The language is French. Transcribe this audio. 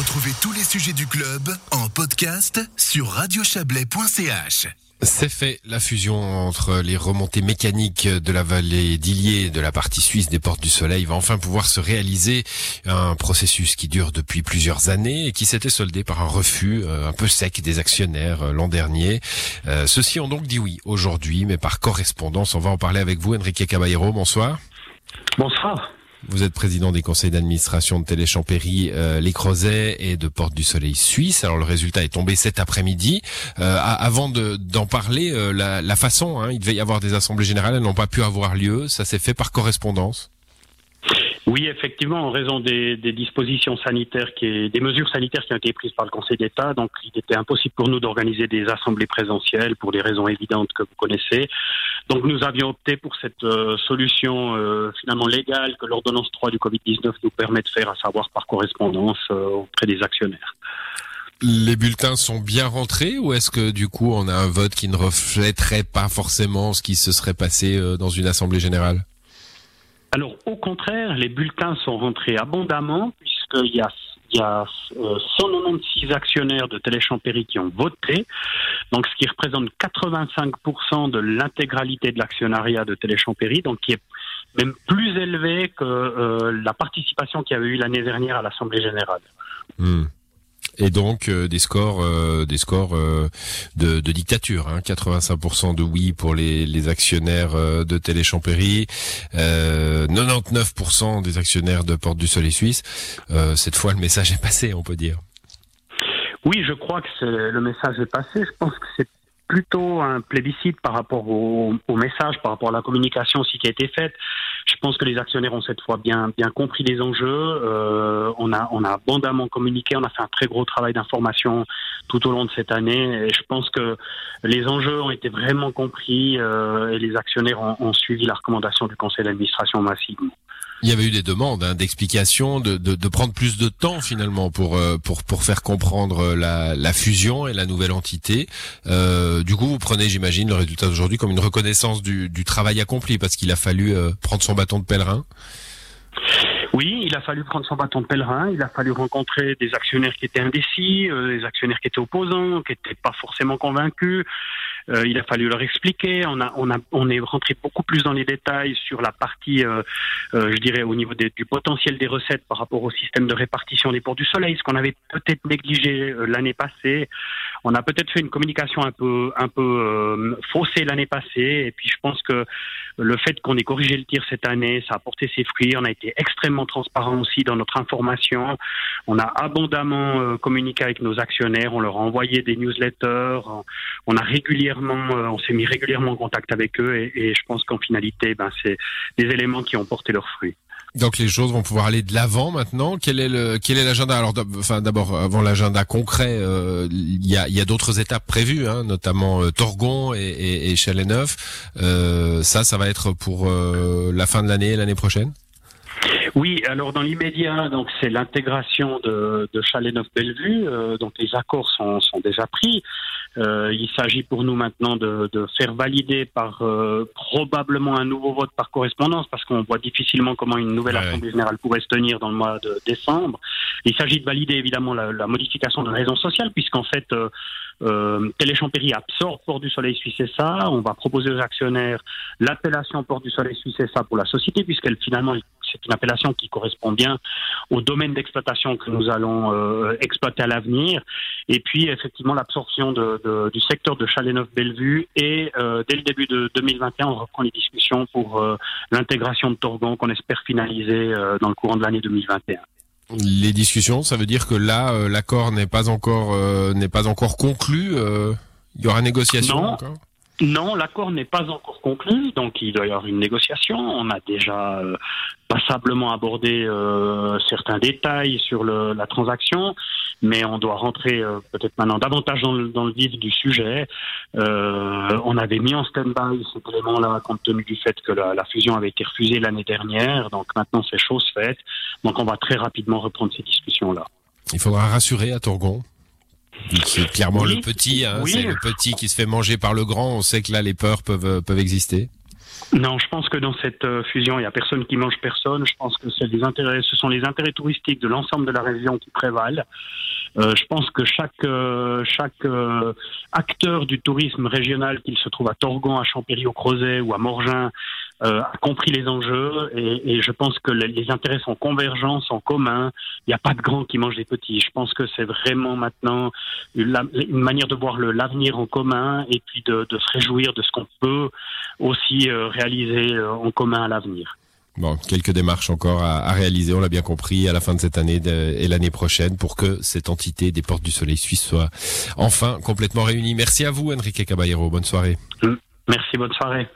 Retrouvez tous les sujets du club en podcast sur radiochablais.ch. C'est fait, la fusion entre les remontées mécaniques de la vallée d'Illier et de la partie suisse des Portes du Soleil va enfin pouvoir se réaliser. Un processus qui dure depuis plusieurs années et qui s'était soldé par un refus euh, un peu sec des actionnaires euh, l'an dernier. Euh, Ceux-ci ont donc dit oui aujourd'hui, mais par correspondance. On va en parler avec vous, Enrique Caballero. Bonsoir. Bonsoir. Vous êtes président des conseils d'administration de Téléchampéry, euh, Les Crozets et de Porte du Soleil Suisse. Alors le résultat est tombé cet après-midi. Euh, avant d'en parler, euh, la, façon, hein, il devait y avoir des assemblées générales, elles n'ont pas pu avoir lieu. Ça s'est fait par correspondance. Oui, effectivement, en raison des, dispositions sanitaires, qui des mesures sanitaires qui ont été prises par le Conseil d'État, donc il était impossible pour nous d'organiser des assemblées présentielles pour des raisons évidentes que vous connaissez. Donc nous avions opté pour cette euh, solution euh, finalement légale que l'ordonnance 3 du Covid-19 nous permet de faire, à savoir par correspondance euh, auprès des actionnaires. Les bulletins sont bien rentrés ou est-ce que du coup on a un vote qui ne reflèterait pas forcément ce qui se serait passé dans une assemblée générale? Alors, au contraire, les bulletins sont rentrés abondamment, puisqu'il y a, il y a euh, 196 actionnaires de Téléchampéry qui ont voté, donc ce qui représente 85% de l'intégralité de l'actionnariat de Téléchampéry, donc qui est même plus élevé que euh, la participation qu'il y avait eu l'année dernière à l'Assemblée générale. Hmm et donc euh, des scores euh, des scores euh, de, de, dictature hein, 85% de oui pour les, les actionnaires euh, de Téléchampéry 99% des actionnaires de Porte du Soleil Suisse. Cette fois le message est passé on peut dire. Oui je crois que le message est passé. Je pense que c'est plutôt un plébiscite par rapport au, au, message, par rapport à la communication aussi qui a été faite. Je pense que les actionnaires ont cette fois bien bien compris les enjeux. Euh, on a on a abondamment communiqué, on a fait un très gros travail d'information tout au long de cette année. Et je pense que les enjeux ont été vraiment compris euh, et les actionnaires ont, ont suivi la recommandation du conseil d'administration massivement il y avait eu des demandes hein, d'explications, de, prendre plus de temps finalement pour euh, faire comprendre la, fusion et la nouvelle entité. Euh, du coup, vous prenez, j'imagine, le résultat d'aujourd'hui comme une reconnaissance du, travail accompli parce qu'il a fallu euh, prendre son bâton de pèlerin. Oui, il a fallu prendre son bâton de pèlerin, il a fallu rencontrer des actionnaires qui étaient indécis, des actionnaires qui étaient opposants, qui n'étaient pas forcément convaincus. Euh, il a fallu leur expliquer. On a, on a, on est rentré beaucoup plus dans les détails sur la partie, euh, euh, je dirais, au niveau des, du potentiel des recettes par rapport au système de répartition des ports du soleil, ce qu'on avait peut-être négligé euh, l'année passée. On a peut-être fait une communication un peu, un peu euh, faussée l'année passée. Et puis, je pense que le fait qu'on ait corrigé le tir cette année, ça a porté ses fruits. On a été extrêmement transparent aussi dans notre information. On a abondamment communiqué avec nos actionnaires. On leur a envoyé des newsletters. On a régulièrement euh, on s'est mis régulièrement en contact avec eux et, je pense qu'en finalité, ben, c'est des éléments qui ont porté leurs fruits. Donc les choses vont pouvoir aller de l'avant maintenant. Quel est l'agenda? Alors d'abord avant l'agenda concret, euh, il y a d'autres étapes prévues, hein, notamment euh, Torgon et, et, et Chalet Neuf. Ça ça va être pour la fin de l'année l'année prochaine? Oui, alors dans l'immédiat, donc c'est l'intégration de, de Chalet Neuf Bellevue. Euh, donc les accords sont, sont déjà pris. Euh, il s'agit pour nous maintenant de, de faire valider par euh, probablement un nouveau vote par correspondance, parce qu'on voit difficilement comment une nouvelle assemblée générale pourrait se tenir dans le mois de décembre. Il s'agit de valider évidemment la, la modification de la raison sociale, puisqu'en fait euh, euh, Téléchampéry absorbe Port du Soleil Suisse ça. On va proposer aux actionnaires l'appellation Port du Soleil Suisse ça pour la société, puisqu'elle finalement c'est une appellation qui correspond bien au domaine d'exploitation que nous allons euh, exploiter à l'avenir. Et puis effectivement l'absorption de, de, du secteur de Chalet-Neuf-Bellevue et euh, dès le début de 2021, on reprend les discussions pour euh, l'intégration de Torgon qu'on espère finaliser euh, dans le courant de l'année 2021 les discussions, ça veut dire que là, euh, l'accord n'est pas encore euh, n'est pas encore conclu. Euh, il y aura négociation non. encore. Non, l'accord n'est pas encore conclu, donc il doit y avoir une négociation. On a déjà euh, passablement abordé euh, certains détails sur le, la transaction, mais on doit rentrer euh, peut-être maintenant davantage dans le, dans le, vif du sujet. Euh, on avait mis en stand-by cet élément-là compte tenu du fait que la, la fusion avait été refusée l'année dernière, donc maintenant c'est chose faite. Donc on va très rapidement reprendre ces discussions-là. Il faudra rassurer à Torgon. C'est clairement oui, le petit, hein, oui. c'est le petit qui se fait manger par le grand. On sait que là, les peurs peuvent peuvent exister. Non, je pense que dans cette euh, fusion, il n'y a personne qui mange personne. Je pense que des intérêts, ce sont les intérêts touristiques de l'ensemble de la région qui prévalent. Euh, je pense que chaque euh, chaque euh, acteur du tourisme régional, qu'il se trouve à Torgon, à Champéry, au Crozet ou à Morgin, a compris les enjeux et, et je pense que les, intérêts sont convergents, sont communs. Il n'y a pas de grands qui mangent des petits. Je pense que c'est vraiment maintenant une, une, manière de voir l'avenir en commun et puis de, de, se réjouir de ce qu'on peut aussi réaliser en commun à l'avenir. Bon, quelques démarches encore à, réaliser, on l'a bien compris, à la fin de cette année et l'année prochaine pour que cette entité des Portes du Soleil Suisse soit enfin complètement réunie. Merci à vous, Enrique Caballero. Bonne soirée. Merci, bonne soirée.